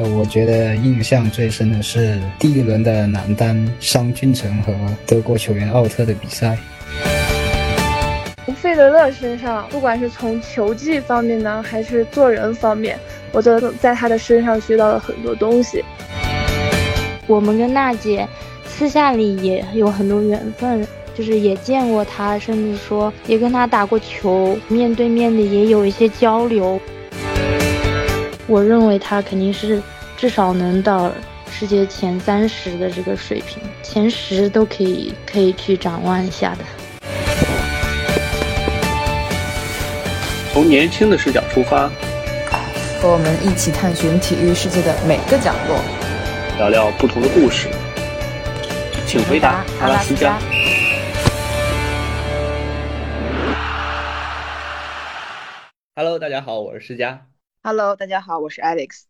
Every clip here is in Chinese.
呃，我觉得印象最深的是第一轮的男单商俊成和德国球员奥特的比赛。从费德勒身上，不管是从球技方面呢，还是做人方面，我都在他的身上学到了很多东西。我们跟娜姐私下里也有很多缘分，就是也见过他，甚至说也跟他打过球，面对面的也有一些交流。我认为他肯定是至少能到世界前三十的这个水平，前十都可以可以去展望一下的。从年轻的视角出发，和我们一起探寻体育世界的每个角落，聊聊不同的故事。请回答阿拉斯加。Hello，大家好，我是施佳。Hello，大家好，我是 Alex。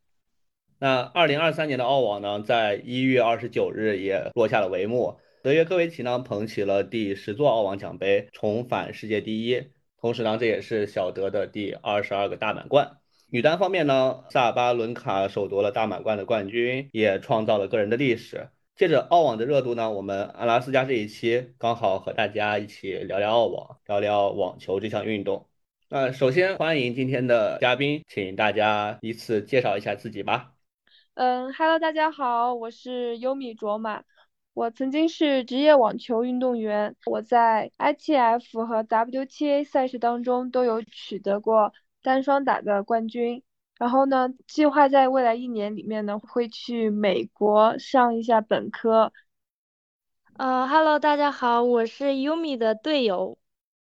那二零二三年的澳网呢，在一月二十九日也落下了帷幕。德约科维奇呢，捧起了第十座澳网奖杯，重返世界第一。同时呢，这也是小德的第二十二个大满贯。女单方面呢，萨巴伦卡首夺了大满贯的冠军，也创造了个人的历史。借着澳网的热度呢，我们阿拉斯加这一期刚好和大家一起聊聊澳网，聊聊网球这项运动。那首先欢迎今天的嘉宾，请大家依次介绍一下自己吧。嗯，Hello，大家好，我是优米卓玛，我曾经是职业网球运动员，我在 ITF 和 WTA 赛事当中都有取得过单双打的冠军。然后呢，计划在未来一年里面呢，会去美国上一下本科。呃，Hello，大家好，我是优米的队友，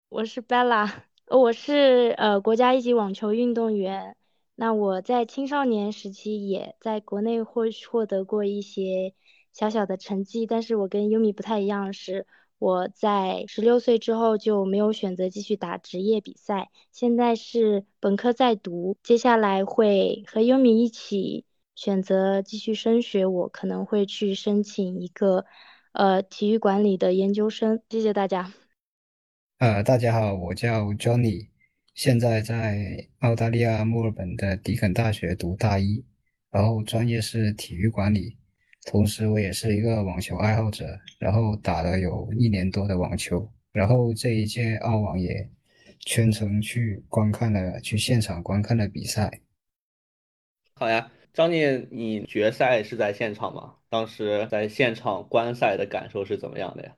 我是 Bella。我是呃国家一级网球运动员，那我在青少年时期也在国内获获得过一些小小的成绩，但是我跟优米不太一样，是我在十六岁之后就没有选择继续打职业比赛，现在是本科在读，接下来会和优米一起选择继续升学，我可能会去申请一个呃体育管理的研究生，谢谢大家。呃，大家好，我叫 Johnny，现在在澳大利亚墨尔本的迪肯大学读大一，然后专业是体育管理，同时我也是一个网球爱好者，然后打了有一年多的网球，然后这一届澳网也全程去观看了，去现场观看了比赛。好呀，Johnny，你决赛是在现场吗？当时在现场观赛的感受是怎么样的呀？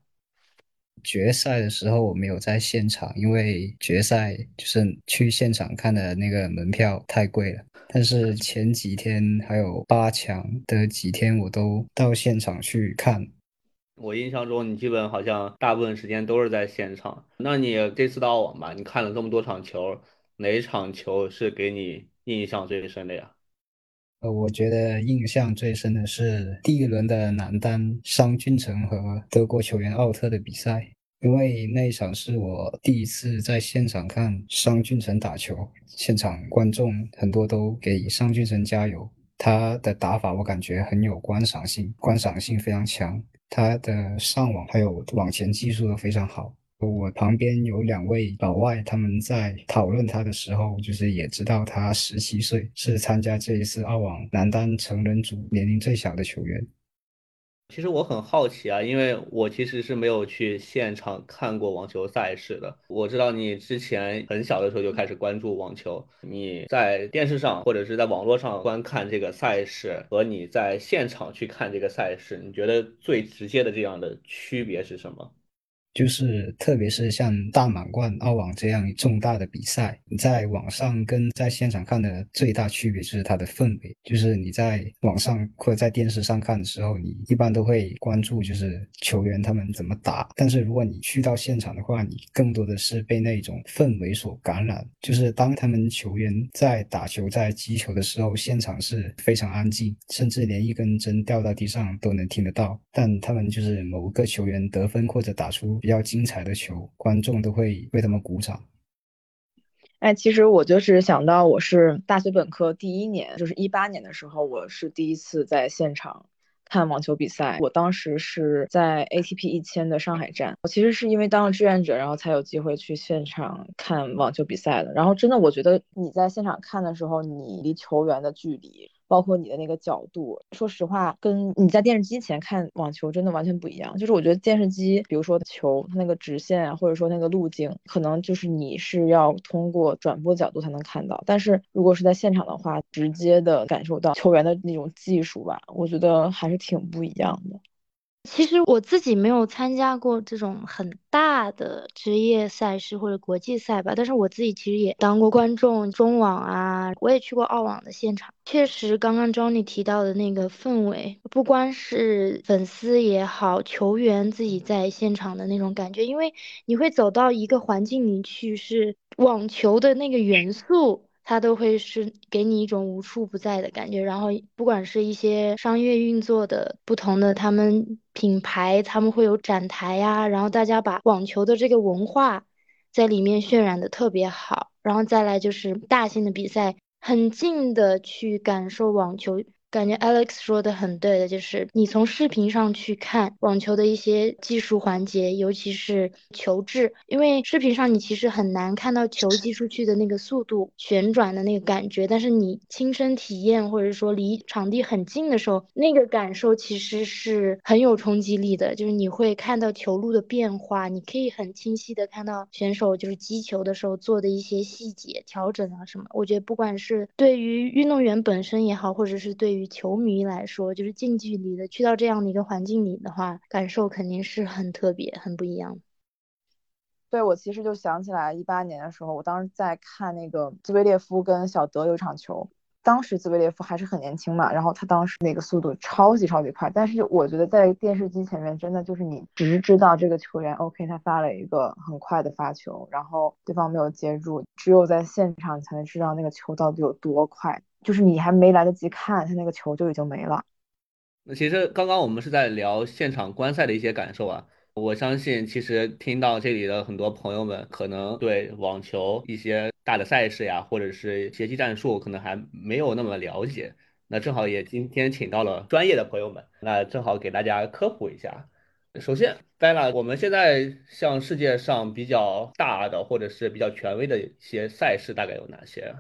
决赛的时候我没有在现场，因为决赛就是去现场看的那个门票太贵了。但是前几天还有八强的几天，我都到现场去看。我印象中，你基本好像大部分时间都是在现场。那你这次到澳网吧，你看了这么多场球，哪场球是给你印象最深的呀？呃，我觉得印象最深的是第一轮的男单商俊成和德国球员奥特的比赛，因为那一场是我第一次在现场看商俊成打球，现场观众很多都给商俊成加油，他的打法我感觉很有观赏性，观赏性非常强，他的上网还有网前技术都非常好。我旁边有两位老外，他们在讨论他的时候，就是也知道他十七岁，是参加这一次澳网男单成人组年龄最小的球员。其实我很好奇啊，因为我其实是没有去现场看过网球赛事的。我知道你之前很小的时候就开始关注网球，你在电视上或者是在网络上观看这个赛事，和你在现场去看这个赛事，你觉得最直接的这样的区别是什么？就是特别是像大满贯、澳网这样重大的比赛，你在网上跟在现场看的最大区别就是它的氛围。就是你在网上或者在电视上看的时候，你一般都会关注就是球员他们怎么打，但是如果你去到现场的话，你更多的是被那种氛围所感染。就是当他们球员在打球、在击球的时候，现场是非常安静，甚至连一根针掉到地上都能听得到。但他们就是某个球员得分或者打出。比较精彩的球，观众都会为他们鼓掌。哎，其实我就是想到，我是大学本科第一年，就是一八年的时候，我是第一次在现场看网球比赛。我当时是在 ATP 一千的上海站，我其实是因为当了志愿者，然后才有机会去现场看网球比赛的。然后真的，我觉得你在现场看的时候，你离球员的距离。包括你的那个角度，说实话，跟你在电视机前看网球真的完全不一样。就是我觉得电视机，比如说球它那个直线啊，或者说那个路径，可能就是你是要通过转播角度才能看到。但是如果是在现场的话，直接的感受到球员的那种技术吧，我觉得还是挺不一样的。其实我自己没有参加过这种很大的职业赛事或者国际赛吧，但是我自己其实也当过观众，中网啊，我也去过澳网的现场。确实，刚刚 Johnny 提到的那个氛围，不光是粉丝也好，球员自己在现场的那种感觉，因为你会走到一个环境里去，是网球的那个元素。它都会是给你一种无处不在的感觉，然后不管是一些商业运作的不同的他们品牌，他们会有展台呀，然后大家把网球的这个文化在里面渲染的特别好，然后再来就是大型的比赛，很近的去感受网球。感觉 Alex 说的很对的，就是你从视频上去看网球的一些技术环节，尤其是球质，因为视频上你其实很难看到球击出去的那个速度、旋转的那个感觉，但是你亲身体验或者说离场地很近的时候，那个感受其实是很有冲击力的，就是你会看到球路的变化，你可以很清晰的看到选手就是击球的时候做的一些细节调整啊什么。我觉得不管是对于运动员本身也好，或者是对于球迷来说，就是近距离的去到这样的一个环境里的话，感受肯定是很特别、很不一样。对我其实就想起来一八年的时候，我当时在看那个兹维列夫跟小德有场球，当时兹维列夫还是很年轻嘛，然后他当时那个速度超级超级快，但是我觉得在电视机前面真的就是你只是知道这个球员 OK，他发了一个很快的发球，然后对方没有接住，只有在现场才能知道那个球到底有多快。就是你还没来得及看，他那个球就已经没了。那其实刚刚我们是在聊现场观赛的一些感受啊，我相信其实听到这里的很多朋友们，可能对网球一些大的赛事呀，或者是学习战术，可能还没有那么了解。那正好也今天请到了专业的朋友们，那正好给大家科普一下。首先，Bella，我们现在像世界上比较大的或者是比较权威的一些赛事，大概有哪些？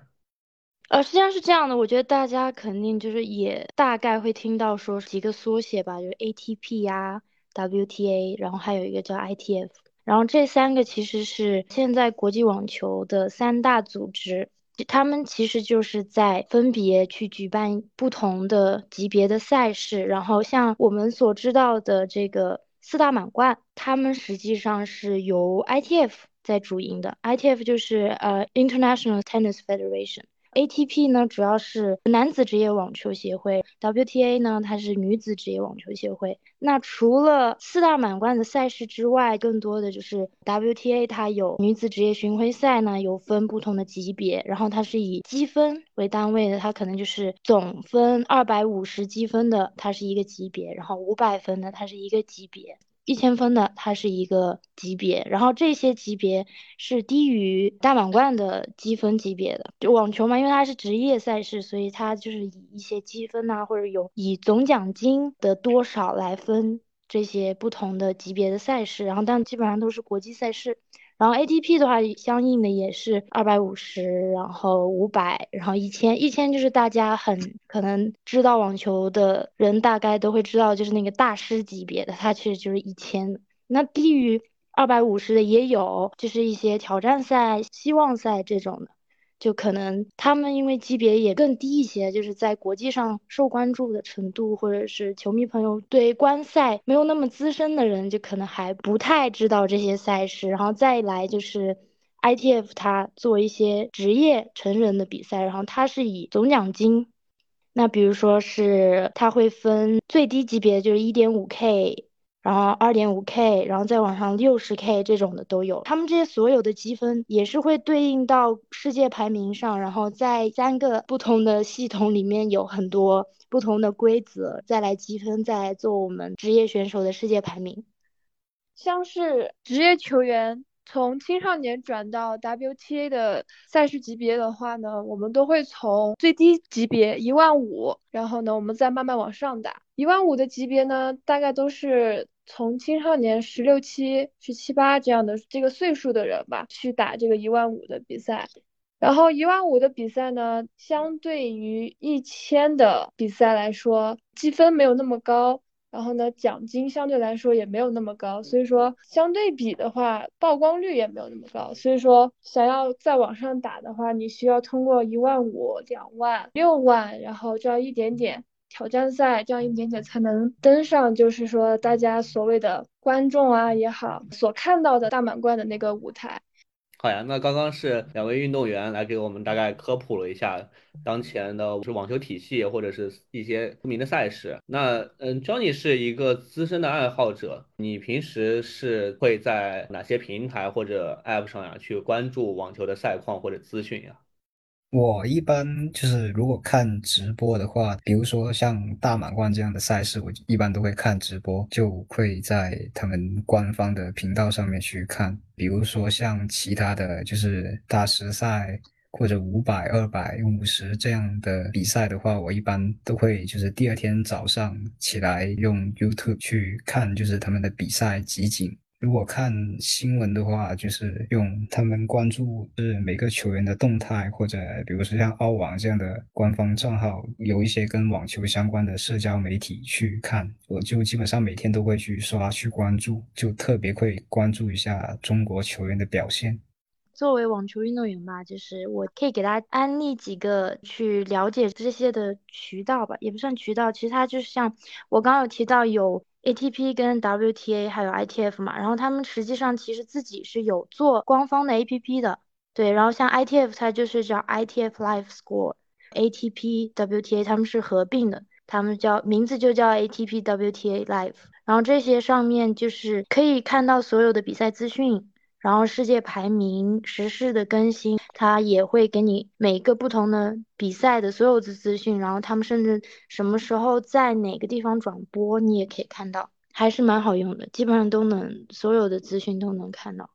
呃，实际上是这样的，我觉得大家肯定就是也大概会听到说几个缩写吧，就是 ATP 呀、WTA，然后还有一个叫 ITF，然后这三个其实是现在国际网球的三大组织，他们其实就是在分别去举办不同的级别的赛事，然后像我们所知道的这个四大满贯，他们实际上是由 ITF 在主营的，ITF 就是呃 International Tennis Federation。ATP 呢，主要是男子职业网球协会；WTA 呢，它是女子职业网球协会。那除了四大满贯的赛事之外，更多的就是 WTA 它有女子职业巡回赛呢，有分不同的级别，然后它是以积分为单位的，它可能就是总分二百五十积分的，它是一个级别；然后五百分的，它是一个级别。一千分的，它是一个级别，然后这些级别是低于大满贯的积分级别的。就网球嘛，因为它是职业赛事，所以它就是以一些积分呐，或者有以总奖金的多少来分这些不同的级别的赛事。然后，但基本上都是国际赛事。然后 ATP 的话，相应的也是二百五十，然后五百，然后一千，一千就是大家很可能知道网球的人大概都会知道，就是那个大师级别的，它其实就是一千。那低于二百五十的也有，就是一些挑战赛、希望赛这种的。就可能他们因为级别也更低一些，就是在国际上受关注的程度，或者是球迷朋友对观赛没有那么资深的人，就可能还不太知道这些赛事。然后再来就是 ITF，它做一些职业成人的比赛，然后它是以总奖金，那比如说是它会分最低级别就是一点五 K。然后二点五 K，然后再往上六十 K 这种的都有。他们这些所有的积分也是会对应到世界排名上，然后在三个不同的系统里面有很多不同的规则，再来积分，再来做我们职业选手的世界排名。像是职业球员从青少年转到 WTA 的赛事级别的话呢，我们都会从最低级别一万五，然后呢，我们再慢慢往上打。一万五的级别呢，大概都是从青少年十六七、十七八这样的这个岁数的人吧，去打这个一万五的比赛。然后一万五的比赛呢，相对于一千的比赛来说，积分没有那么高，然后呢，奖金相对来说也没有那么高，所以说相对比的话，曝光率也没有那么高。所以说，想要在网上打的话，你需要通过一万五、两万、六万，然后这样一点点挑战赛，这样一点点才能登上，就是说大家所谓的观众啊也好，所看到的大满贯的那个舞台。好呀，那刚刚是两位运动员来给我们大概科普了一下当前的是网球体系或者是一些出名的赛事。那嗯，Johnny 是一个资深的爱好者，你平时是会在哪些平台或者 App 上呀去关注网球的赛况或者资讯呀？我一般就是如果看直播的话，比如说像大满贯这样的赛事，我一般都会看直播，就会在他们官方的频道上面去看。比如说像其他的就是大师赛或者五百、二百、五十这样的比赛的话，我一般都会就是第二天早上起来用 YouTube 去看，就是他们的比赛集锦。如果看新闻的话，就是用他们关注是每个球员的动态，或者比如说像澳网这样的官方账号，有一些跟网球相关的社交媒体去看，我就基本上每天都会去刷去关注，就特别会关注一下中国球员的表现。作为网球运动员吧，就是我可以给大家安利几个去了解这些的渠道吧，也不算渠道，其实它就是像我刚刚有提到有。ATP 跟 WTA 还有 ITF 嘛，然后他们实际上其实自己是有做官方的 APP 的，对，然后像 ITF 它就是叫 ITF Live Score，ATP WTA 他们是合并的，他们叫名字就叫 ATP WTA Live，然后这些上面就是可以看到所有的比赛资讯。然后世界排名、时事的更新，它也会给你每个不同的比赛的所有的资讯。然后他们甚至什么时候在哪个地方转播，你也可以看到，还是蛮好用的。基本上都能所有的资讯都能看到。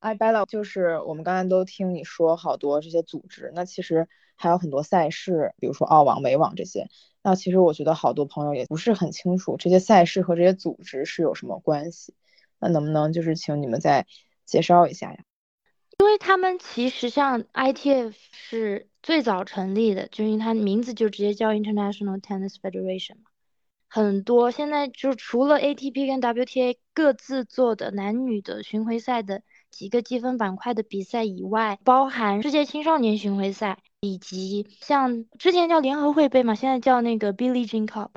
I believe 就是我们刚才都听你说好多这些组织，那其实还有很多赛事，比如说澳网、美网这些。那其实我觉得好多朋友也不是很清楚这些赛事和这些组织是有什么关系。那能不能就是请你们再介绍一下呀？因为他们其实像 ITF 是最早成立的，就因为它名字就直接叫 International Tennis Federation 嘛。很多现在就除了 ATP 跟 WTA 各自做的男女的巡回赛的几个积分板块的比赛以外，包含世界青少年巡回赛，以及像之前叫联合会杯嘛，现在叫那个 Billie Jean Cup。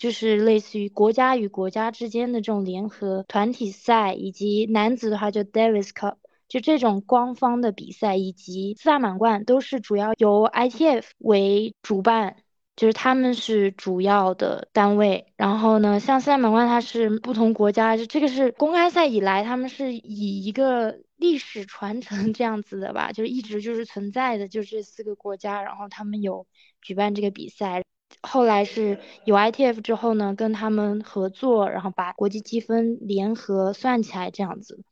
就是类似于国家与国家之间的这种联合团体赛，以及男子的话就 Davis Cup，就这种官方的比赛，以及四大满贯都是主要由 ITF 为主办，就是他们是主要的单位。然后呢，像四大满贯它是不同国家，就这个是公开赛以来他们是以一个历史传承这样子的吧，就是一直就是存在的，就这四个国家，然后他们有举办这个比赛。后来是有 ITF 之后呢，跟他们合作，然后把国际积分联合算起来这样子。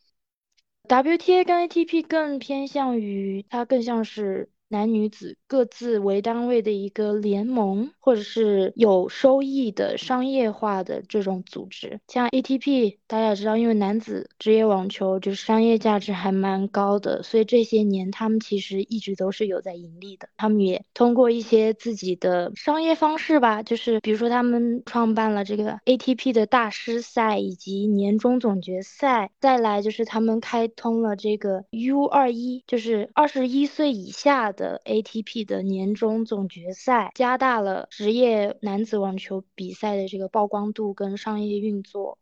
WTA 跟 ATP 更偏向于，它更像是。男女子各自为单位的一个联盟，或者是有收益的商业化的这种组织，像 ATP，大家也知道，因为男子职业网球就是商业价值还蛮高的，所以这些年他们其实一直都是有在盈利的。他们也通过一些自己的商业方式吧，就是比如说他们创办了这个 ATP 的大师赛以及年终总决赛，再来就是他们开通了这个 U 二一，就是二十一岁以下。的 ATP 的年终总决赛，加大了职业男子网球比赛的这个曝光度跟商业运作。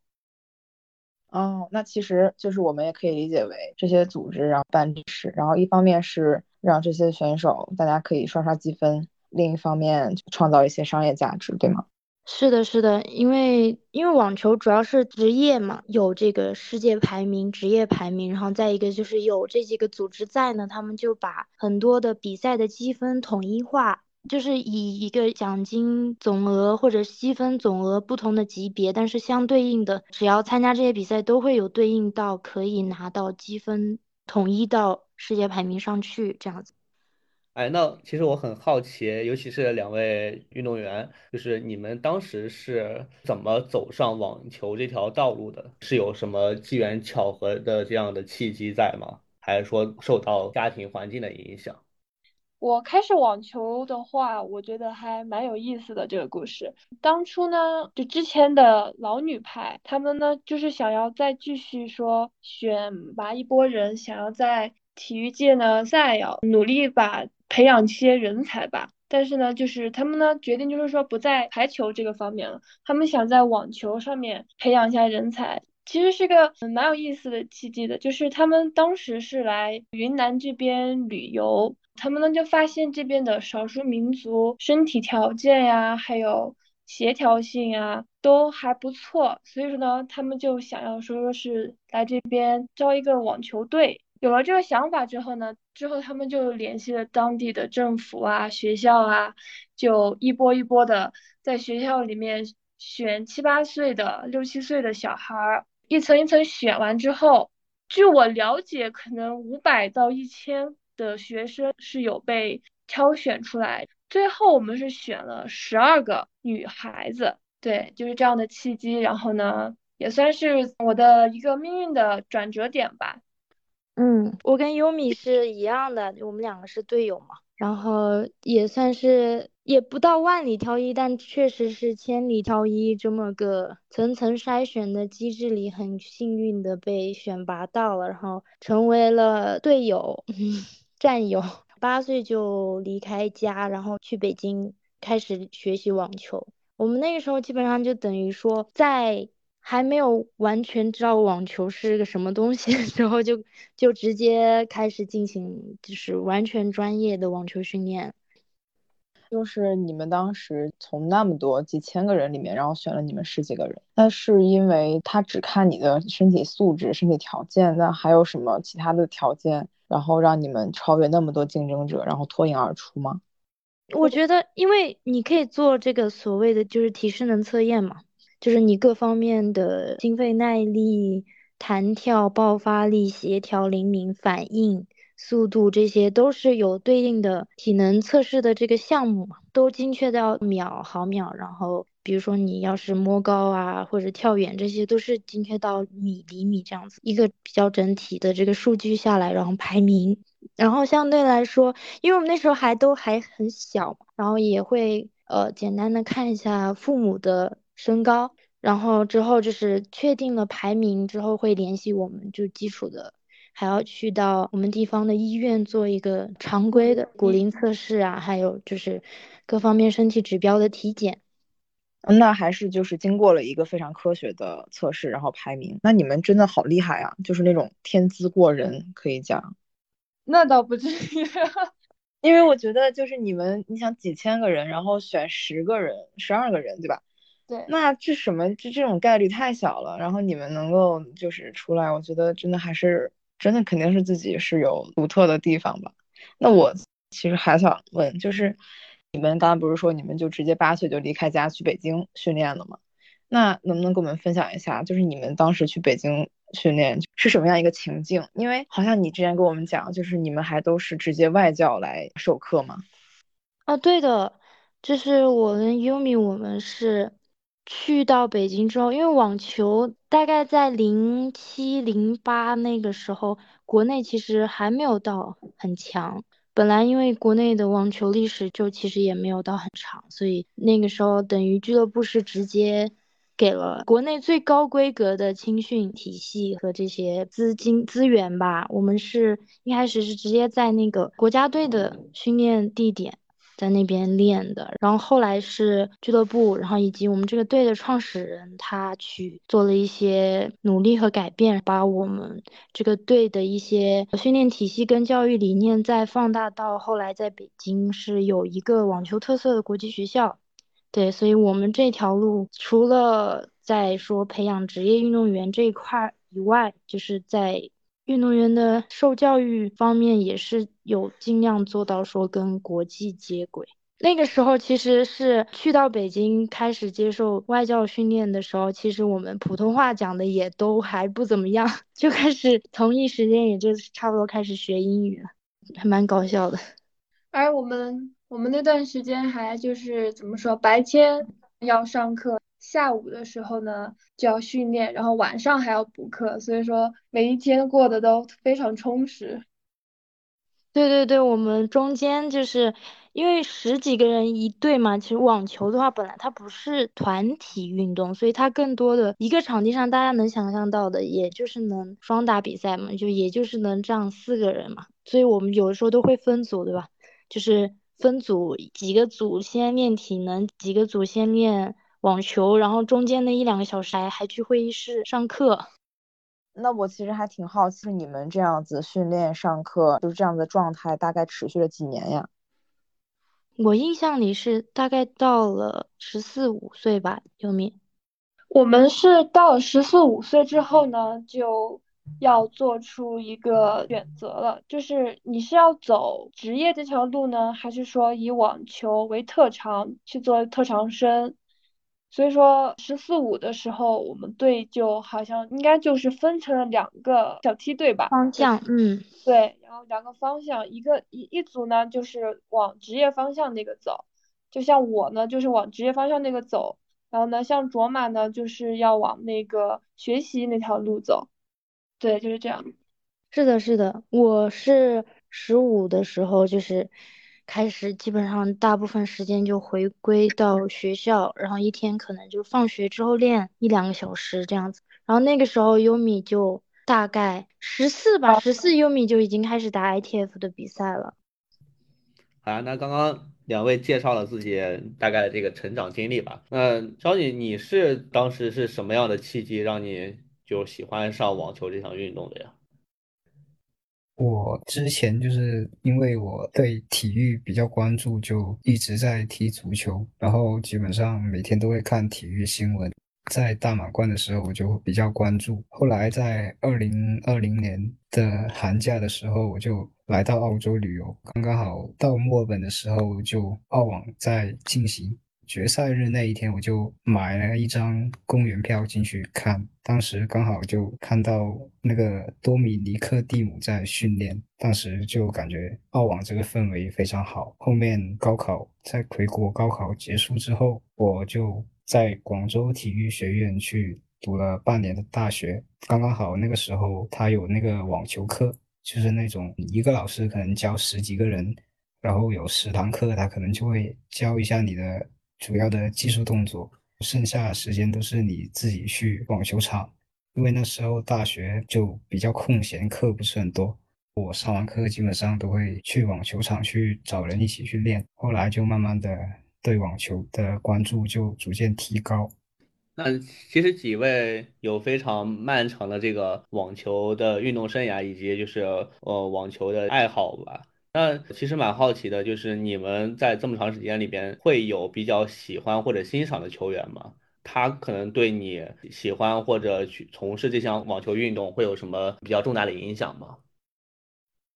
哦，那其实就是我们也可以理解为这些组织然后办这事，然后一方面是让这些选手大家可以刷刷积分，另一方面创造一些商业价值，对吗？是的，是的，因为因为网球主要是职业嘛，有这个世界排名、职业排名，然后再一个就是有这几个组织在呢，他们就把很多的比赛的积分统一化，就是以一个奖金总额或者积分总额不同的级别，但是相对应的，只要参加这些比赛都会有对应到可以拿到积分统一到世界排名上去这样子。哎，那其实我很好奇，尤其是两位运动员，就是你们当时是怎么走上网球这条道路的？是有什么机缘巧合的这样的契机在吗？还是说受到家庭环境的影响？我开始网球的话，我觉得还蛮有意思的这个故事。当初呢，就之前的老女排，他们呢就是想要再继续说选拔一波人，想要在体育界呢再要努力把培养一些人才吧。但是呢，就是他们呢决定就是说不在排球这个方面了，他们想在网球上面培养一下人才。其实是个蛮有意思的契机的，就是他们当时是来云南这边旅游。他们呢就发现这边的少数民族身体条件呀，还有协调性啊，都还不错，所以说呢，他们就想要说说是来这边招一个网球队。有了这个想法之后呢，之后他们就联系了当地的政府啊、学校啊，就一波一波的在学校里面选七八岁的、六七岁的小孩儿，一层一层选完之后，据我了解，可能五百到一千。的学生是有被挑选出来，最后我们是选了十二个女孩子，对，就是这样的契机。然后呢，也算是我的一个命运的转折点吧。嗯，我跟优米是一样的，我们两个是队友嘛。然后也算是也不到万里挑一，但确实是千里挑一这么个层层筛选的机制里，很幸运的被选拔到了，然后成为了队友。战友八岁就离开家，然后去北京开始学习网球。我们那个时候基本上就等于说，在还没有完全知道网球是个什么东西的时候，就就直接开始进行就是完全专业的网球训练。就是你们当时从那么多几千个人里面，然后选了你们十几个人，那是因为他只看你的身体素质、身体条件，那还有什么其他的条件？然后让你们超越那么多竞争者，然后脱颖而出吗？我觉得，因为你可以做这个所谓的就是体适能测验嘛，就是你各方面的心肺耐力、弹跳、爆发力、协调灵敏、反应速度，这些都是有对应的体能测试的这个项目嘛，都精确到秒、毫秒，然后。比如说你要是摸高啊，或者跳远，这些都是精确到米厘米这样子一个比较整体的这个数据下来，然后排名，然后相对来说，因为我们那时候还都还很小，然后也会呃简单的看一下父母的身高，然后之后就是确定了排名之后会联系我们，就基础的还要去到我们地方的医院做一个常规的骨龄测试啊，还有就是各方面身体指标的体检。那还是就是经过了一个非常科学的测试，然后排名。那你们真的好厉害啊，就是那种天资过人，可以讲。那倒不至于，因为我觉得就是你们，你想几千个人，然后选十个人、十二个人，对吧？对。那这什么？这这种概率太小了。然后你们能够就是出来，我觉得真的还是真的肯定是自己是有独特的地方吧。那我其实还想问，就是。你们刚刚不是说你们就直接八岁就离开家去北京训练了吗？那能不能跟我们分享一下，就是你们当时去北京训练是什么样一个情境？因为好像你之前跟我们讲，就是你们还都是直接外教来授课吗？啊，对的，就是我跟优米，我们是去到北京之后，因为网球大概在零七零八那个时候，国内其实还没有到很强。本来因为国内的网球历史就其实也没有到很长，所以那个时候等于俱乐部是直接给了国内最高规格的青训体系和这些资金资源吧。我们是一开始是直接在那个国家队的训练地点。在那边练的，然后后来是俱乐部，然后以及我们这个队的创始人，他去做了一些努力和改变，把我们这个队的一些训练体系跟教育理念再放大到后来在北京是有一个网球特色的国际学校。对，所以我们这条路除了在说培养职业运动员这一块以外，就是在。运动员的受教育方面也是有尽量做到说跟国际接轨。那个时候其实是去到北京开始接受外教训练的时候，其实我们普通话讲的也都还不怎么样，就开始同一时间也就是差不多开始学英语了，还蛮搞笑的。而我们我们那段时间还就是怎么说，白天要上课，下午的时候呢就要训练，然后晚上还要补课，所以说每一天过得都非常充实。对对对，我们中间就是因为十几个人一队嘛，其实网球的话本来它不是团体运动，所以它更多的一个场地上大家能想象到的，也就是能双打比赛嘛，就也就是能站四个人嘛，所以我们有的时候都会分组，对吧？就是分组几个组先练体能，几个组先练网球，然后中间那一两个小时还还去会议室上课。那我其实还挺好奇，你们这样子训练、上课，就是这样的状态，大概持续了几年呀？我印象里是大概到了十四五岁吧，优米。我们是到了十四五岁之后呢，就要做出一个选择了，就是你是要走职业这条路呢，还是说以网球为特长去做特长生？所以说十四五的时候，我们队就好像应该就是分成了两个小梯队吧，方向，嗯，对，然后两个方向，一个一一组呢就是往职业方向那个走，就像我呢就是往职业方向那个走，然后呢像卓玛呢就是要往那个学习那条路走，对，就是这样。是的，是的，我是十五的时候就是。开始基本上大部分时间就回归到学校，然后一天可能就放学之后练一两个小时这样子。然后那个时候优米就大概十四吧，十四优米就已经开始打 ITF 的比赛了。好呀，那刚刚两位介绍了自己大概的这个成长经历吧。那小景，你是当时是什么样的契机让你就喜欢上网球这项运动的呀？我之前就是因为我对体育比较关注，就一直在踢足球，然后基本上每天都会看体育新闻。在大满贯的时候，我就比较关注。后来在二零二零年的寒假的时候，我就来到澳洲旅游，刚刚好到墨尔本的时候，就澳网在进行。决赛日那一天，我就买了一张公园票进去看。当时刚好就看到那个多米尼克蒂姆在训练，当时就感觉澳网这个氛围非常好。后面高考在魁国高考结束之后，我就在广州体育学院去读了半年的大学。刚刚好那个时候他有那个网球课，就是那种一个老师可能教十几个人，然后有十堂课，他可能就会教一下你的。主要的技术动作，剩下时间都是你自己去网球场。因为那时候大学就比较空闲，课不是很多。我上完课基本上都会去网球场去找人一起去练。后来就慢慢的对网球的关注就逐渐提高。那其实几位有非常漫长的这个网球的运动生涯，以及就是呃网球的爱好吧。那其实蛮好奇的，就是你们在这么长时间里边会有比较喜欢或者欣赏的球员吗？他可能对你喜欢或者去从事这项网球运动会有什么比较重大的影响吗？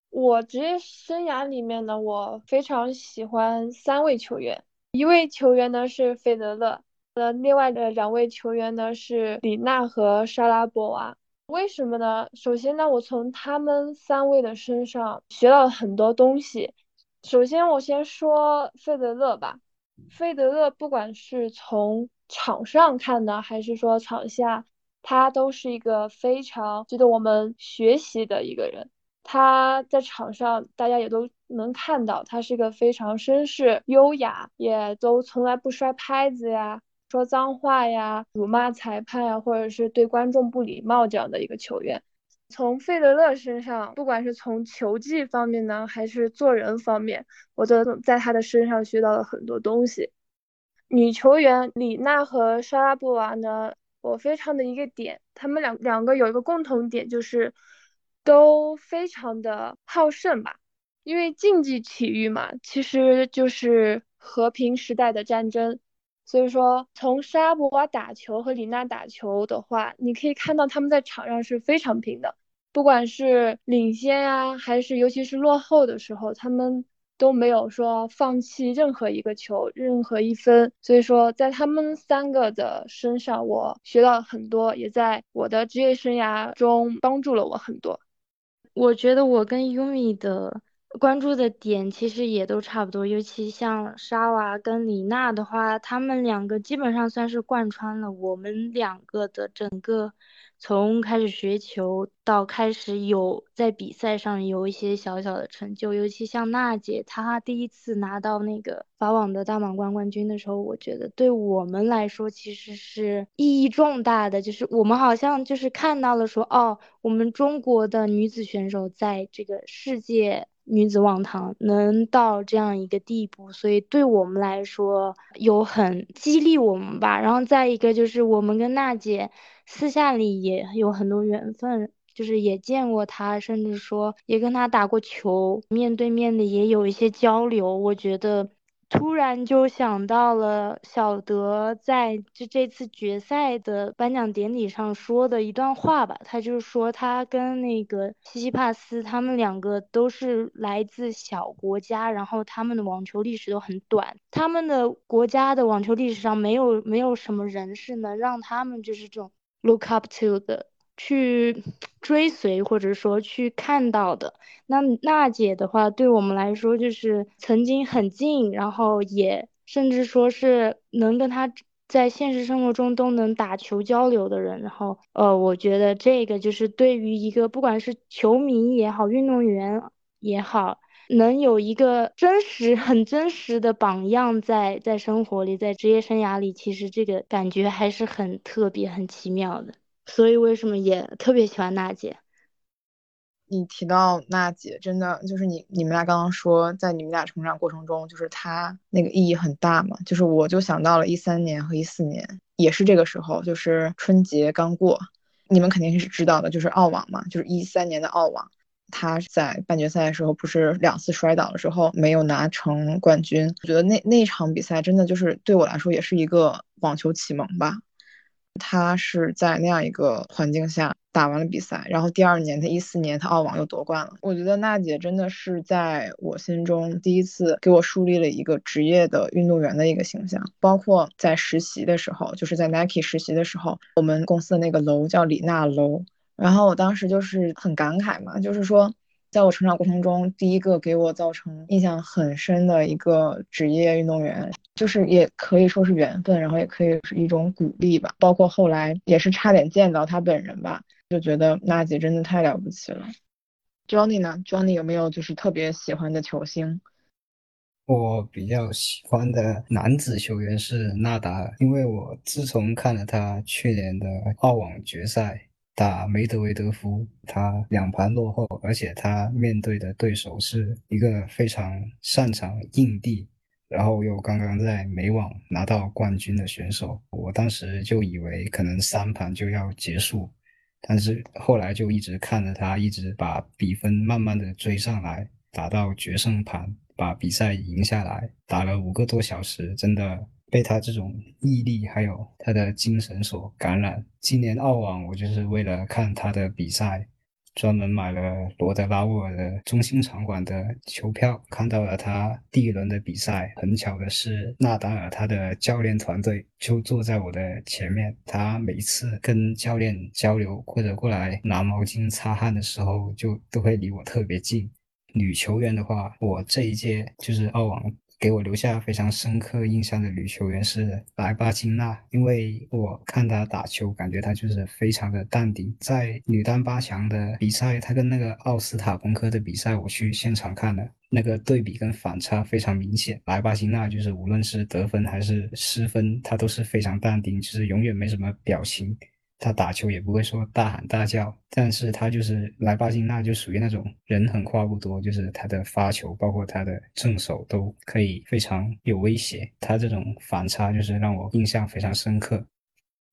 我职业生涯里面呢，我非常喜欢三位球员，一位球员呢是费德勒，呃，另外的两位球员呢是李娜和莎拉波娃。为什么呢？首先呢，我从他们三位的身上学到了很多东西。首先，我先说费德勒吧。费德勒不管是从场上看呢，还是说场下，他都是一个非常值得我们学习的一个人。他在场上，大家也都能看到，他是一个非常绅士、优雅，也都从来不摔拍子呀。说脏话呀，辱骂裁判呀，或者是对观众不礼貌这样的一个球员，从费德勒身上，不管是从球技方面呢，还是做人方面，我都在他的身上学到了很多东西。女球员李娜和莎拉波娃呢，我非常的一个点，他们两两个有一个共同点，就是都非常的好胜吧，因为竞技体育嘛，其实就是和平时代的战争。所以说，从莎博娃打球和李娜打球的话，你可以看到他们在场上是非常拼的，不管是领先呀，还是尤其是落后的时候，他们都没有说放弃任何一个球，任何一分。所以说，在他们三个的身上，我学到很多，也在我的职业生涯中帮助了我很多。我觉得我跟 Yumi 的关注的点其实也都差不多，尤其像沙娃跟李娜的话，他们两个基本上算是贯穿了我们两个的整个。从开始学球到开始有在比赛上有一些小小的成就，尤其像娜姐，她第一次拿到那个法网的大满贯冠军的时候，我觉得对我们来说其实是意义重大的，就是我们好像就是看到了说，哦，我们中国的女子选手在这个世界。女子网坛能到这样一个地步，所以对我们来说有很激励我们吧。然后再一个就是我们跟娜姐私下里也有很多缘分，就是也见过她，甚至说也跟她打过球，面对面的也有一些交流。我觉得。突然就想到了小德在这这次决赛的颁奖典礼上说的一段话吧，他就是说他跟那个西西帕斯他们两个都是来自小国家，然后他们的网球历史都很短，他们的国家的网球历史上没有没有什么人是能让他们就是这种 look up to 的。去追随或者说去看到的，那娜姐的话，对我们来说就是曾经很近，然后也甚至说是能跟她在现实生活中都能打球交流的人。然后，呃，我觉得这个就是对于一个不管是球迷也好，运动员也好，能有一个真实、很真实的榜样在在生活里，在职业生涯里，其实这个感觉还是很特别、很奇妙的。所以为什么也特别喜欢娜姐？你提到娜姐，真的就是你你们俩刚刚说，在你们俩成长过程中，就是她那个意义很大嘛。就是我就想到了一三年和一四年，也是这个时候，就是春节刚过，你们肯定是知道的，就是澳网嘛，就是一三年的澳网，她在半决赛的时候不是两次摔倒的时候没有拿成冠军。我觉得那那场比赛真的就是对我来说也是一个网球启蒙吧。他是在那样一个环境下打完了比赛，然后第二年，他一四年他澳网又夺冠了。我觉得娜姐真的是在我心中第一次给我树立了一个职业的运动员的一个形象。包括在实习的时候，就是在 Nike 实习的时候，我们公司的那个楼叫李娜楼，然后我当时就是很感慨嘛，就是说。在我成长过程中，第一个给我造成印象很深的一个职业运动员，就是也可以说是缘分，然后也可以是一种鼓励吧。包括后来也是差点见到他本人吧，就觉得娜姐真的太了不起了。Johnny 呢？Johnny 有没有就是特别喜欢的球星？我比较喜欢的男子球员是纳达尔，因为我自从看了他去年的澳网决赛。打梅德韦德夫，他两盘落后，而且他面对的对手是一个非常擅长硬地，然后又刚刚在美网拿到冠军的选手。我当时就以为可能三盘就要结束，但是后来就一直看着他，一直把比分慢慢的追上来，打到决胜盘，把比赛赢下来，打了五个多小时，真的。被他这种毅力还有他的精神所感染。今年澳网，我就是为了看他的比赛，专门买了罗德拉沃尔的中心场馆的球票，看到了他第一轮的比赛。很巧的是，纳达尔他的教练团队就坐在我的前面，他每一次跟教练交流或者过来拿毛巾擦汗的时候，就都会离我特别近。女球员的话，我这一届就是澳网。给我留下非常深刻印象的女球员是莱巴金娜，因为我看她打球，感觉她就是非常的淡定。在女单八强的比赛，她跟那个奥斯塔彭科的比赛，我去现场看了，那个对比跟反差非常明显。莱巴金娜就是无论是得分还是失分，她都是非常淡定，就是永远没什么表情。他打球也不会说大喊大叫，但是他就是莱巴金娜，就属于那种人狠话不多，就是他的发球，包括他的正手都可以非常有威胁。他这种反差就是让我印象非常深刻。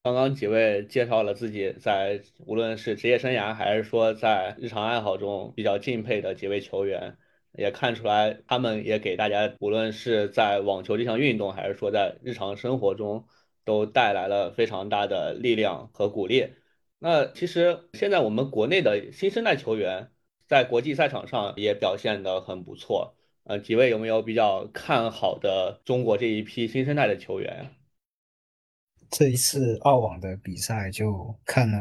刚刚几位介绍了自己在无论是职业生涯还是说在日常爱好中比较敬佩的几位球员，也看出来他们也给大家无论是在网球这项运动，还是说在日常生活中。都带来了非常大的力量和鼓励。那其实现在我们国内的新生代球员在国际赛场上也表现得很不错。呃，几位有没有比较看好的中国这一批新生代的球员？这一次澳网的比赛就看了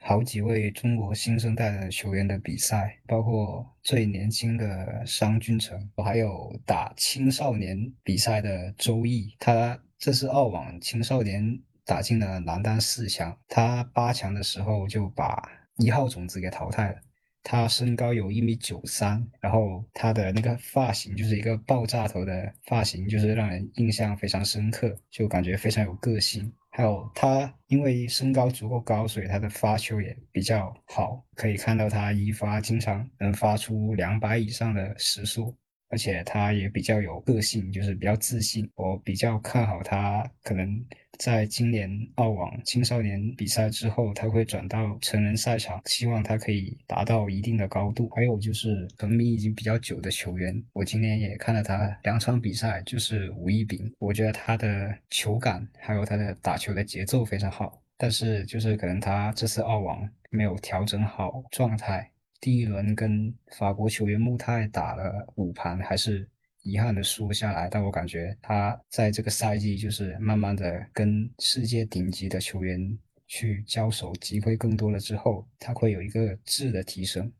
好几位中国新生代的球员的比赛，包括最年轻的商俊成，还有打青少年比赛的周毅。他这是澳网青少年打进了男单四强，他八强的时候就把一号种子给淘汰了。他身高有一米九三，然后他的那个发型就是一个爆炸头的发型，就是让人印象非常深刻，就感觉非常有个性。还有他因为身高足够高，所以他的发球也比较好，可以看到他一发经常能发出两百以上的时速。而且他也比较有个性，就是比较自信。我比较看好他，可能在今年澳网青少年比赛之后，他会转到成人赛场，希望他可以达到一定的高度。还有就是成名已经比较久的球员，我今年也看了他两场比赛，就是吴一丙，我觉得他的球感还有他的打球的节奏非常好，但是就是可能他这次澳网没有调整好状态。第一轮跟法国球员穆泰打了五盘，还是遗憾的输下来。但我感觉他在这个赛季就是慢慢的跟世界顶级的球员去交手，机会更多了之后，他会有一个质的提升。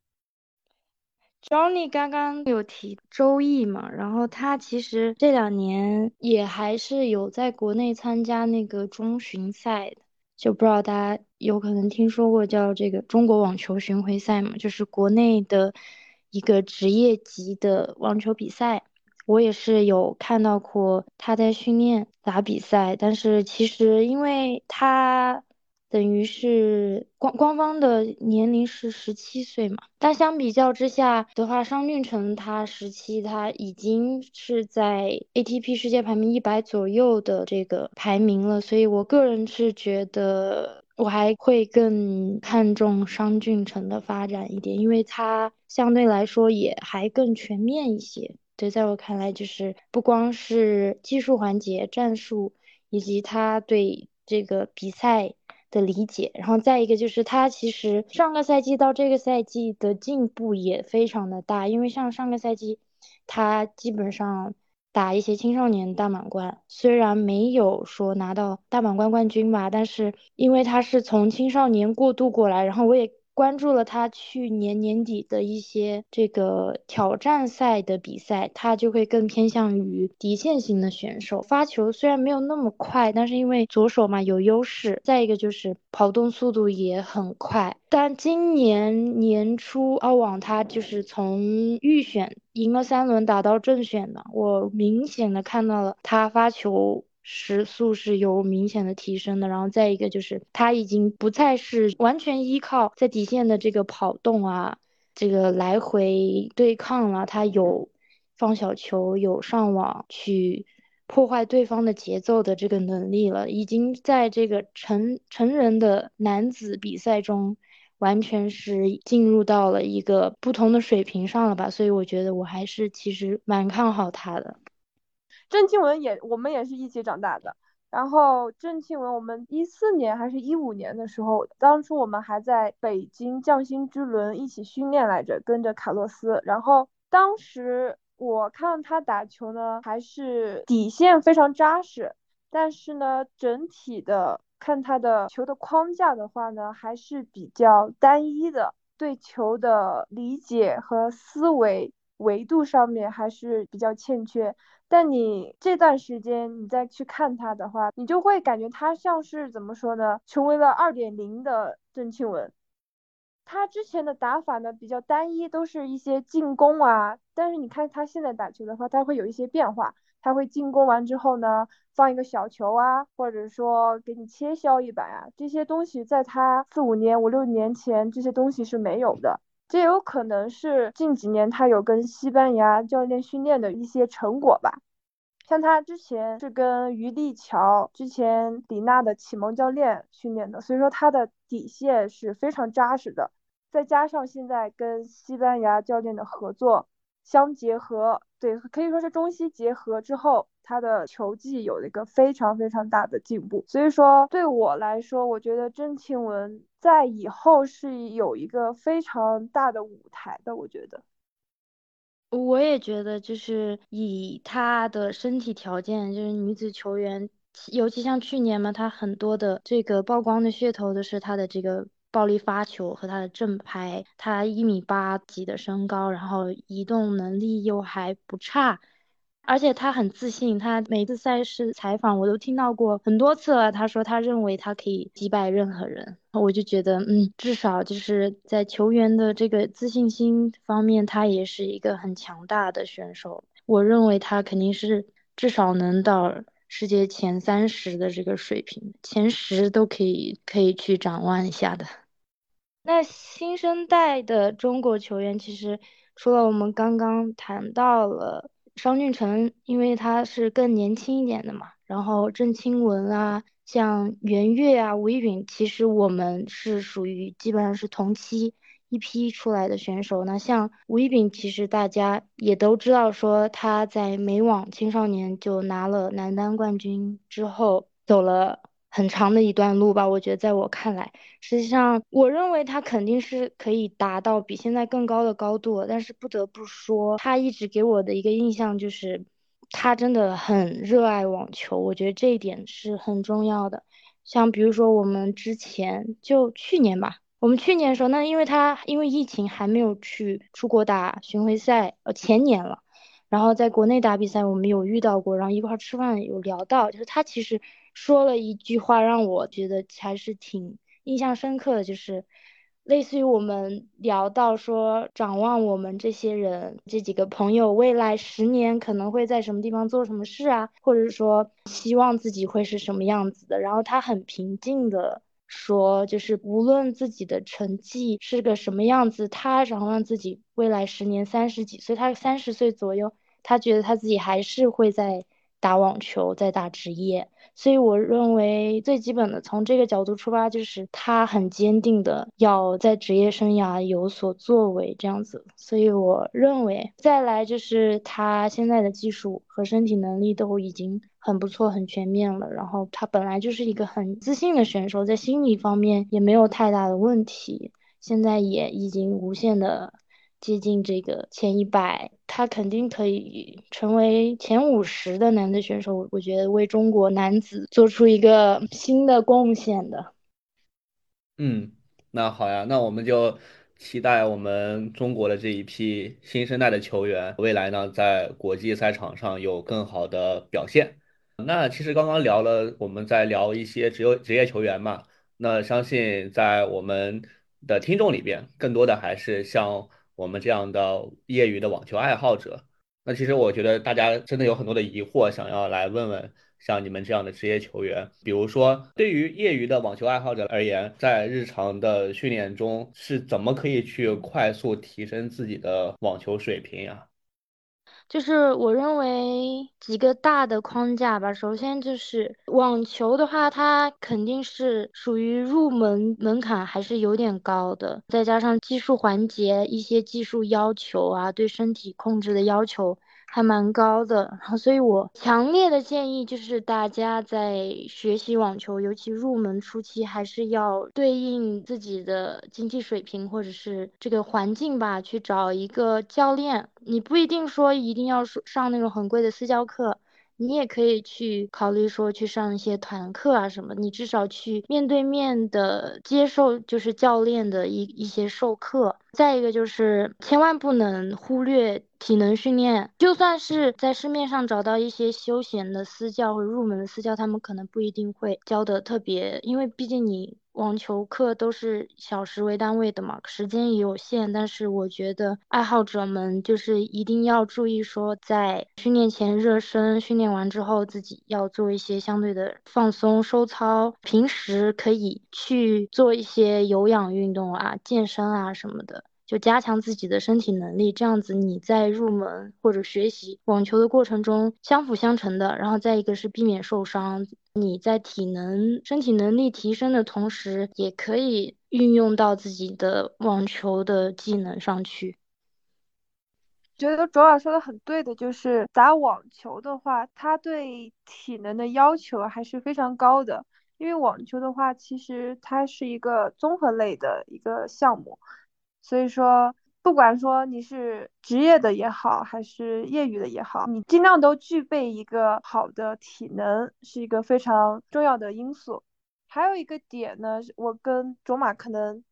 Johnny 刚刚有提周易嘛，然后他其实这两年也还是有在国内参加那个中巡赛的。就不知道大家有可能听说过叫这个中国网球巡回赛嘛，就是国内的一个职业级的网球比赛。我也是有看到过他在训练打比赛，但是其实因为他。等于是官官方的年龄是十七岁嘛，但相比较之下的话，商俊成他十七，他已经是在 ATP 世界排名一百左右的这个排名了，所以我个人是觉得我还会更看重商俊成的发展一点，因为他相对来说也还更全面一些。对，在我看来，就是不光是技术环节、战术，以及他对这个比赛。的理解，然后再一个就是他其实上个赛季到这个赛季的进步也非常的大，因为像上个赛季他基本上打一些青少年大满贯，虽然没有说拿到大满贯冠军吧，但是因为他是从青少年过渡过来，然后我也。关注了他去年年底的一些这个挑战赛的比赛，他就会更偏向于底线型的选手。发球虽然没有那么快，但是因为左手嘛有优势，再一个就是跑动速度也很快。但今年年初澳网他就是从预选赢了三轮打到正选的，我明显的看到了他发球。时速是有明显的提升的，然后再一个就是他已经不再是完全依靠在底线的这个跑动啊，这个来回对抗了，他有放小球，有上网去破坏对方的节奏的这个能力了，已经在这个成成人的男子比赛中完全是进入到了一个不同的水平上了吧，所以我觉得我还是其实蛮看好他的。郑钦文也，我们也是一起长大的。然后郑钦文，我们一四年还是一五年的时候，当初我们还在北京匠心之轮一起训练来着，跟着卡洛斯。然后当时我看他打球呢，还是底线非常扎实，但是呢，整体的看他的球的框架的话呢，还是比较单一的，对球的理解和思维维度上面还是比较欠缺。但你这段时间你再去看他的话，你就会感觉他像是怎么说呢？成为了二点零的郑钦文。他之前的打法呢比较单一，都是一些进攻啊。但是你看他现在打球的话，他会有一些变化。他会进攻完之后呢，放一个小球啊，或者说给你切削一板啊，这些东西在他四五年、五六年前这些东西是没有的。这有可能是近几年他有跟西班牙教练训练的一些成果吧，像他之前是跟于立桥之前李娜的启蒙教练训练的，所以说他的底线是非常扎实的，再加上现在跟西班牙教练的合作相结合，对，可以说是中西结合之后。他的球技有了一个非常非常大的进步，所以说对我来说，我觉得郑钦文在以后是有一个非常大的舞台的。我觉得，我也觉得，就是以他的身体条件，就是女子球员，尤其像去年嘛，他很多的这个曝光的噱头都是他的这个。暴力发球和他的正拍，他一米八几的身高，然后移动能力又还不差。而且他很自信，他每次赛事采访我都听到过很多次了。他说他认为他可以击败任何人，我就觉得，嗯，至少就是在球员的这个自信心方面，他也是一个很强大的选手。我认为他肯定是至少能到世界前三十的这个水平，前十都可以可以去展望一下的。那新生代的中国球员，其实除了我们刚刚谈到了。商俊成，因为他是更年轻一点的嘛，然后郑钦文啊，像袁岳啊、吴亦允，其实我们是属于基本上是同期一批出来的选手。那像吴亦允，其实大家也都知道，说他在美网青少年就拿了男单冠军之后，走了。很长的一段路吧，我觉得在我看来，实际上我认为他肯定是可以达到比现在更高的高度。但是不得不说，他一直给我的一个印象就是，他真的很热爱网球，我觉得这一点是很重要的。像比如说我们之前就去年吧，我们去年的时候，那因为他因为疫情还没有去出国打巡回赛，呃前年了，然后在国内打比赛我们有遇到过，然后一块吃饭有聊到，就是他其实。说了一句话，让我觉得还是挺印象深刻的，就是类似于我们聊到说，展望我们这些人这几个朋友未来十年可能会在什么地方做什么事啊，或者说希望自己会是什么样子的。然后他很平静的说，就是无论自己的成绩是个什么样子，他展望自己未来十年三十几岁，他三十岁左右，他觉得他自己还是会在打网球，在打职业。所以我认为最基本的，从这个角度出发，就是他很坚定的要在职业生涯有所作为这样子。所以我认为，再来就是他现在的技术和身体能力都已经很不错、很全面了。然后他本来就是一个很自信的选手，在心理方面也没有太大的问题。现在也已经无限的。接近这个前一百，他肯定可以成为前五十的男的选手。我觉得为中国男子做出一个新的贡献的。嗯，那好呀，那我们就期待我们中国的这一批新生代的球员，未来呢在国际赛场上有更好的表现。那其实刚刚聊了，我们在聊一些职业职业球员嘛，那相信在我们的听众里边，更多的还是像。我们这样的业余的网球爱好者，那其实我觉得大家真的有很多的疑惑，想要来问问像你们这样的职业球员，比如说对于业余的网球爱好者而言，在日常的训练中是怎么可以去快速提升自己的网球水平呀？就是我认为几个大的框架吧。首先就是网球的话，它肯定是属于入门门槛还是有点高的，再加上技术环节一些技术要求啊，对身体控制的要求。还蛮高的，然后所以我强烈的建议就是大家在学习网球，尤其入门初期，还是要对应自己的经济水平或者是这个环境吧，去找一个教练。你不一定说一定要上那种很贵的私教课。你也可以去考虑说去上一些团课啊什么，你至少去面对面的接受就是教练的一一些授课。再一个就是千万不能忽略体能训练，就算是在市面上找到一些休闲的私教或入门的私教，他们可能不一定会教的特别，因为毕竟你。网球课都是小时为单位的嘛，时间也有限。但是我觉得爱好者们就是一定要注意，说在训练前热身，训练完之后自己要做一些相对的放松收操。平时可以去做一些有氧运动啊、健身啊什么的。就加强自己的身体能力，这样子你在入门或者学习网球的过程中相辅相成的。然后再一个是避免受伤，你在体能、身体能力提升的同时，也可以运用到自己的网球的技能上去。觉得卓尔说的很对的，就是打网球的话，它对体能的要求还是非常高的。因为网球的话，其实它是一个综合类的一个项目。所以说，不管说你是职业的也好，还是业余的也好，你尽量都具备一个好的体能，是一个非常重要的因素。还有一个点呢，我跟卓玛可能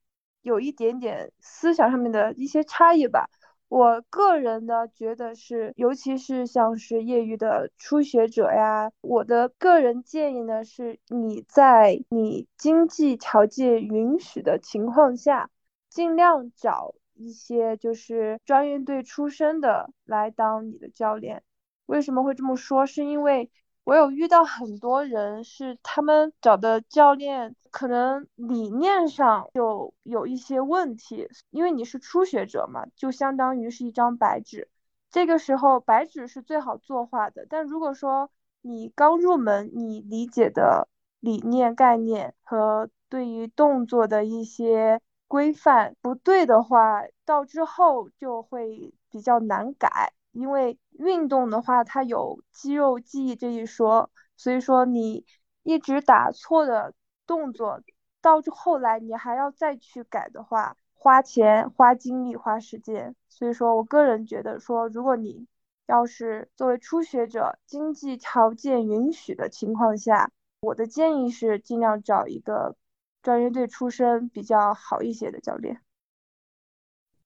有一点点思想上面的一些差异吧。我个人呢觉得是，尤其是像是业余的初学者呀，我的个人建议呢是，你在你经济条件允许的情况下，尽量找一些就是专业队出身的来当你的教练。为什么会这么说？是因为。我有遇到很多人，是他们找的教练，可能理念上就有一些问题。因为你是初学者嘛，就相当于是一张白纸。这个时候，白纸是最好作画的。但如果说你刚入门，你理解的理念、概念和对于动作的一些规范不对的话，到之后就会比较难改。因为运动的话，它有肌肉记忆这一说，所以说你一直打错的动作，到后来你还要再去改的话，花钱、花精力、花时间。所以说我个人觉得说，如果你要是作为初学者，经济条件允许的情况下，我的建议是尽量找一个专业队出身比较好一些的教练。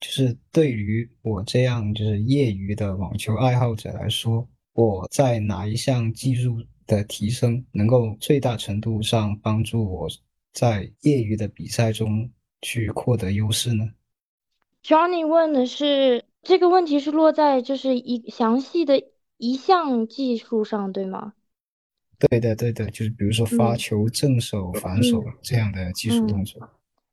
就是对于我这样就是业余的网球爱好者来说，我在哪一项技术的提升能够最大程度上帮助我在业余的比赛中去获得优势呢？Johnny 问的是这个问题是落在就是一详细的一项技术上，对吗？对的，对的，就是比如说发球、正手、反手这样的技术动作。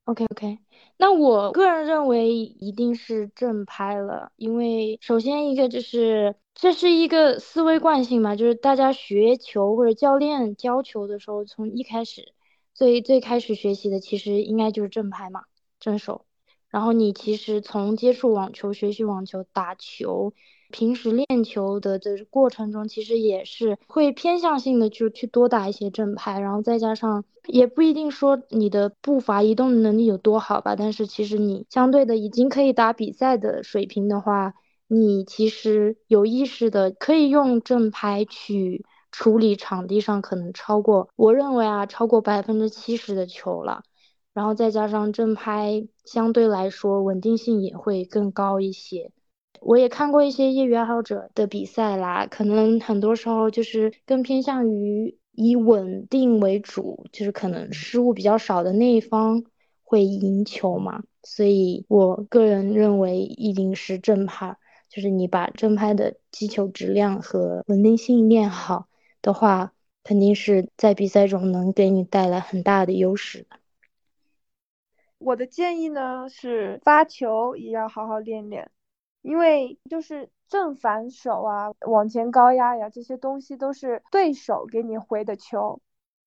OK OK，那我个人认为一定是正拍了，因为首先一个就是这是一个思维惯性嘛，就是大家学球或者教练教球的时候，从一开始最最开始学习的其实应该就是正拍嘛，正手。然后你其实从接触网球、学习网球、打球。平时练球的的过程中，其实也是会偏向性的就去多打一些正拍，然后再加上也不一定说你的步伐移动能力有多好吧，但是其实你相对的已经可以打比赛的水平的话，你其实有意识的可以用正拍去处理场地上可能超过我认为啊超过百分之七十的球了，然后再加上正拍相对来说稳定性也会更高一些。我也看过一些业余爱好者的比赛啦，可能很多时候就是更偏向于以稳定为主，就是可能失误比较少的那一方会赢球嘛。所以我个人认为一定是正拍，就是你把正拍的击球质量和稳定性练好的话，肯定是在比赛中能给你带来很大的优势。我的建议呢是发球也要好好练练。因为就是正反手啊，往前高压呀，这些东西都是对手给你回的球，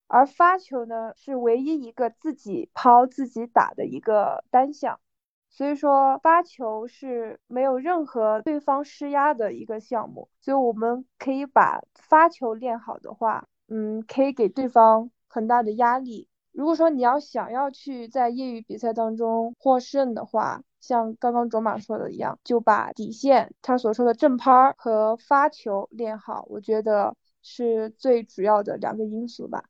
而发球呢是唯一一个自己抛自己打的一个单项，所以说发球是没有任何对方施压的一个项目，所以我们可以把发球练好的话，嗯，可以给对方很大的压力。如果说你要想要去在业余比赛当中获胜的话，像刚刚卓玛说的一样，就把底线他所说的正拍和发球练好，我觉得是最主要的两个因素吧。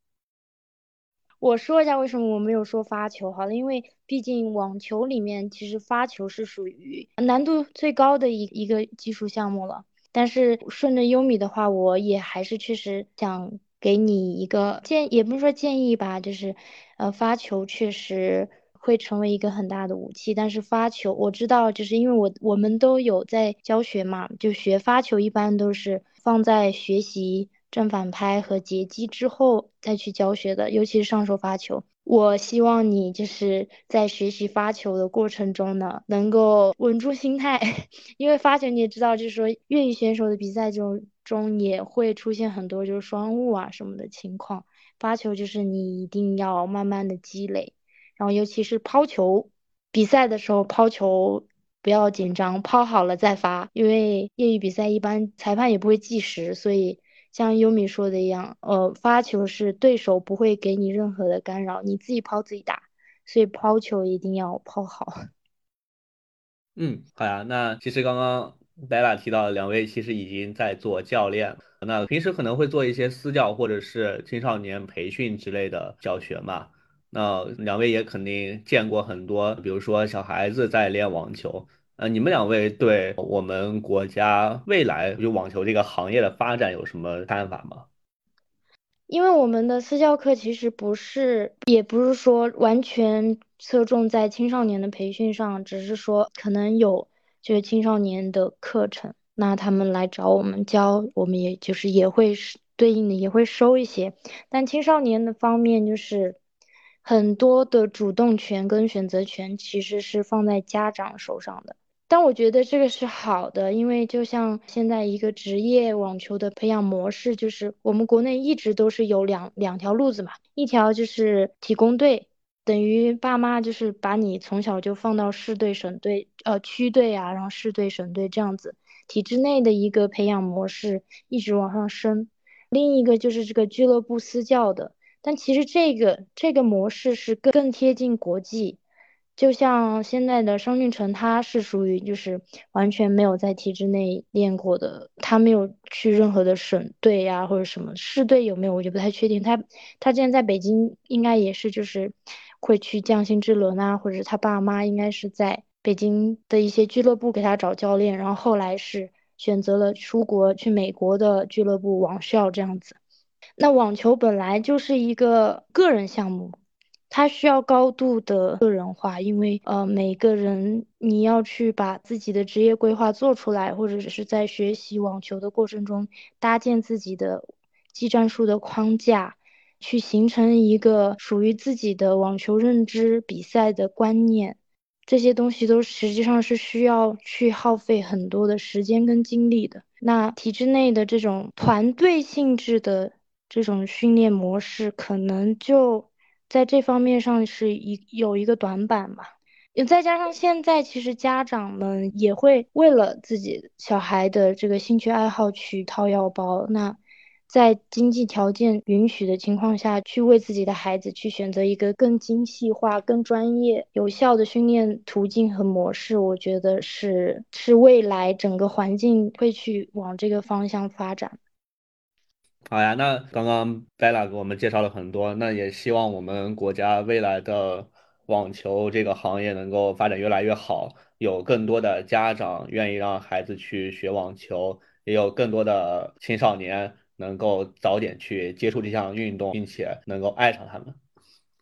我说一下为什么我没有说发球，好了，因为毕竟网球里面其实发球是属于难度最高的一一个技术项目了。但是顺着优米的话，我也还是确实想给你一个建，也不是说建议吧，就是呃发球确实。会成为一个很大的武器，但是发球我知道，就是因为我我们都有在教学嘛，就学发球一般都是放在学习正反拍和截击之后再去教学的，尤其是上手发球。我希望你就是在学习发球的过程中呢，能够稳住心态，因为发球你也知道，就是说业余选手的比赛中中也会出现很多就是双误啊什么的情况，发球就是你一定要慢慢的积累。然后，尤其是抛球比赛的时候，抛球不要紧张，抛好了再发。因为业余比赛一般裁判也不会计时，所以像优米说的一样，呃，发球是对手不会给你任何的干扰，你自己抛自己打，所以抛球一定要抛好。嗯，好呀。那其实刚刚 Bella 提到，两位其实已经在做教练，那平时可能会做一些私教或者是青少年培训之类的教学嘛？那两位也肯定见过很多，比如说小孩子在练网球。呃，你们两位对我们国家未来就网球这个行业的发展有什么看法吗？因为我们的私教课其实不是，也不是说完全侧重在青少年的培训上，只是说可能有就是青少年的课程，那他们来找我们教，我们也就是也会对应的也会收一些。但青少年的方面，就是很多的主动权跟选择权其实是放在家长手上的。但我觉得这个是好的，因为就像现在一个职业网球的培养模式，就是我们国内一直都是有两两条路子嘛，一条就是体工队，等于爸妈就是把你从小就放到市队、省队、呃区队啊，然后市队、省队这样子，体制内的一个培养模式一直往上升。另一个就是这个俱乐部私教的，但其实这个这个模式是更更贴近国际。就像现在的商俊成，他是属于就是完全没有在体制内练过的，他没有去任何的省队呀或者什么市队有没有，我就不太确定。他他之前在北京应该也是就是会去匠心之轮啊，或者他爸妈应该是在北京的一些俱乐部给他找教练，然后后来是选择了出国去美国的俱乐部网校这样子。那网球本来就是一个个人项目。它需要高度的个人化，因为呃，每个人你要去把自己的职业规划做出来，或者是在学习网球的过程中搭建自己的技战术的框架，去形成一个属于自己的网球认知、比赛的观念，这些东西都实际上是需要去耗费很多的时间跟精力的。那体制内的这种团队性质的这种训练模式，可能就。在这方面上是一有一个短板嘛，再加上现在其实家长们也会为了自己小孩的这个兴趣爱好去掏腰包，那在经济条件允许的情况下去为自己的孩子去选择一个更精细化、更专业、有效的训练途径和模式，我觉得是是未来整个环境会去往这个方向发展。好呀，那刚刚 Bella 给我们介绍了很多，那也希望我们国家未来的网球这个行业能够发展越来越好，有更多的家长愿意让孩子去学网球，也有更多的青少年能够早点去接触这项运动，并且能够爱上他们。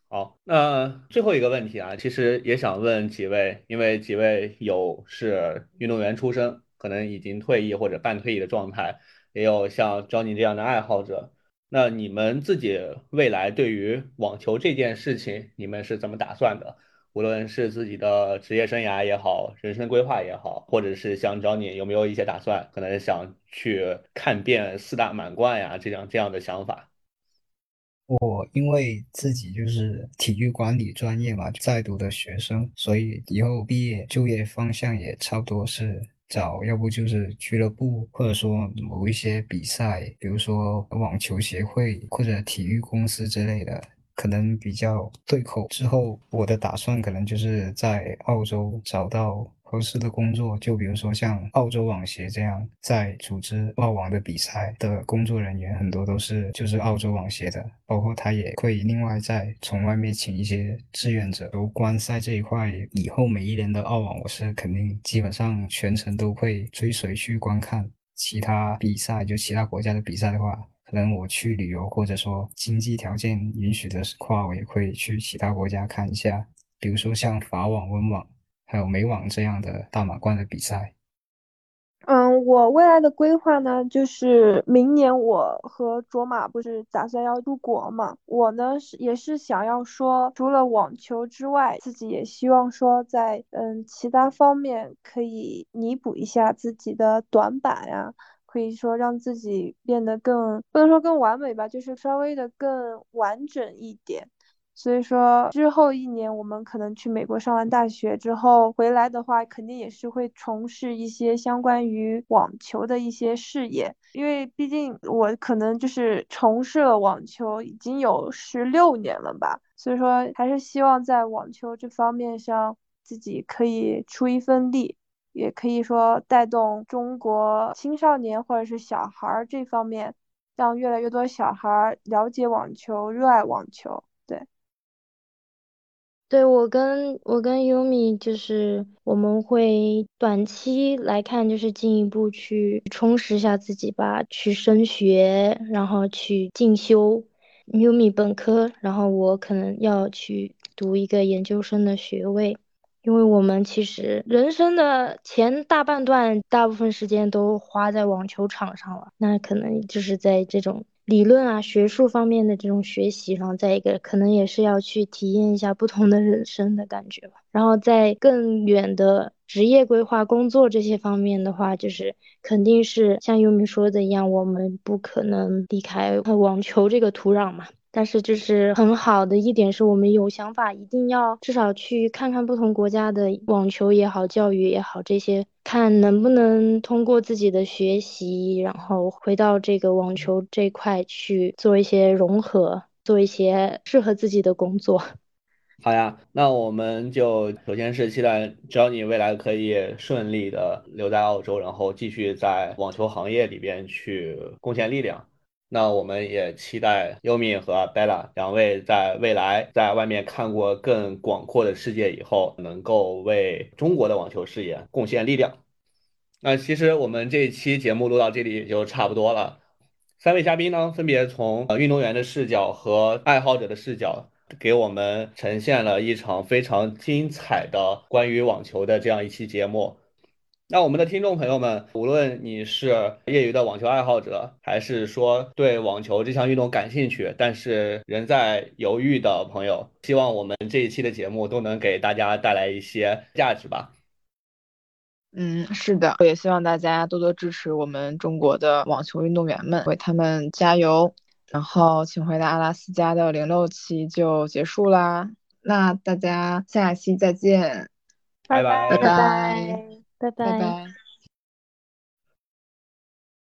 好，那最后一个问题啊，其实也想问几位，因为几位有是运动员出身，可能已经退役或者半退役的状态。也有像张宁这样的爱好者，那你们自己未来对于网球这件事情，你们是怎么打算的？无论是自己的职业生涯也好，人生规划也好，或者是像 Johnny 有没有一些打算，可能想去看遍四大满贯呀，这样这样的想法？我因为自己就是体育管理专业嘛，在读的学生，所以以后毕业就业方向也差不多是。找要不就是俱乐部，或者说某一些比赛，比如说网球协会或者体育公司之类的，可能比较对口。之后我的打算可能就是在澳洲找到。合适的工作，就比如说像澳洲网协这样，在组织澳网的比赛的工作人员很多都是就是澳洲网协的，包括他也会另外再从外面请一些志愿者。如观赛这一块，以后每一年的澳网，我是肯定基本上全程都会追随去观看。其他比赛就其他国家的比赛的话，可能我去旅游或者说经济条件允许的话，我也会去其他国家看一下，比如说像法网、温网。还有美网这样的大满贯的比赛。嗯，我未来的规划呢，就是明年我和卓玛不是打算要出国嘛？我呢是也是想要说，除了网球之外，自己也希望说在嗯其他方面可以弥补一下自己的短板呀，可以说让自己变得更不能说更完美吧，就是稍微的更完整一点。所以说，之后一年我们可能去美国上完大学之后回来的话，肯定也是会从事一些相关于网球的一些事业，因为毕竟我可能就是从事了网球已经有十六年了吧，所以说还是希望在网球这方面上自己可以出一份力，也可以说带动中国青少年或者是小孩儿这方面，让越来越多小孩儿了解网球，热爱网球。对我跟我跟优米就是我们会短期来看，就是进一步去充实一下自己吧，去升学，然后去进修。优米本科，然后我可能要去读一个研究生的学位，因为我们其实人生的前大半段，大部分时间都花在网球场上了，那可能就是在这种。理论啊，学术方面的这种学习，然后再一个可能也是要去体验一下不同的人生的感觉吧。然后在更远的职业规划、工作这些方面的话，就是肯定是像优米说的一样，我们不可能离开网球这个土壤嘛。但是就是很好的一点是我们有想法，一定要至少去看看不同国家的网球也好，教育也好，这些看能不能通过自己的学习，然后回到这个网球这块去做一些融合，做一些适合自己的工作。好呀，那我们就首先是期待，只要你未来可以顺利的留在澳洲，然后继续在网球行业里边去贡献力量。那我们也期待优米和 Bella 两位在未来在外面看过更广阔的世界以后，能够为中国的网球事业贡献力量。那其实我们这一期节目录到这里也就差不多了。三位嘉宾呢，分别从运动员的视角和爱好者的视角，给我们呈现了一场非常精彩的关于网球的这样一期节目。那我们的听众朋友们，无论你是业余的网球爱好者，还是说对网球这项运动感兴趣，但是仍在犹豫的朋友，希望我们这一期的节目都能给大家带来一些价值吧。嗯，是的，我也希望大家多多支持我们中国的网球运动员们，为他们加油。然后，请回答阿拉斯加的零六期就结束啦。那大家下期再见，拜拜拜拜。拜拜拜。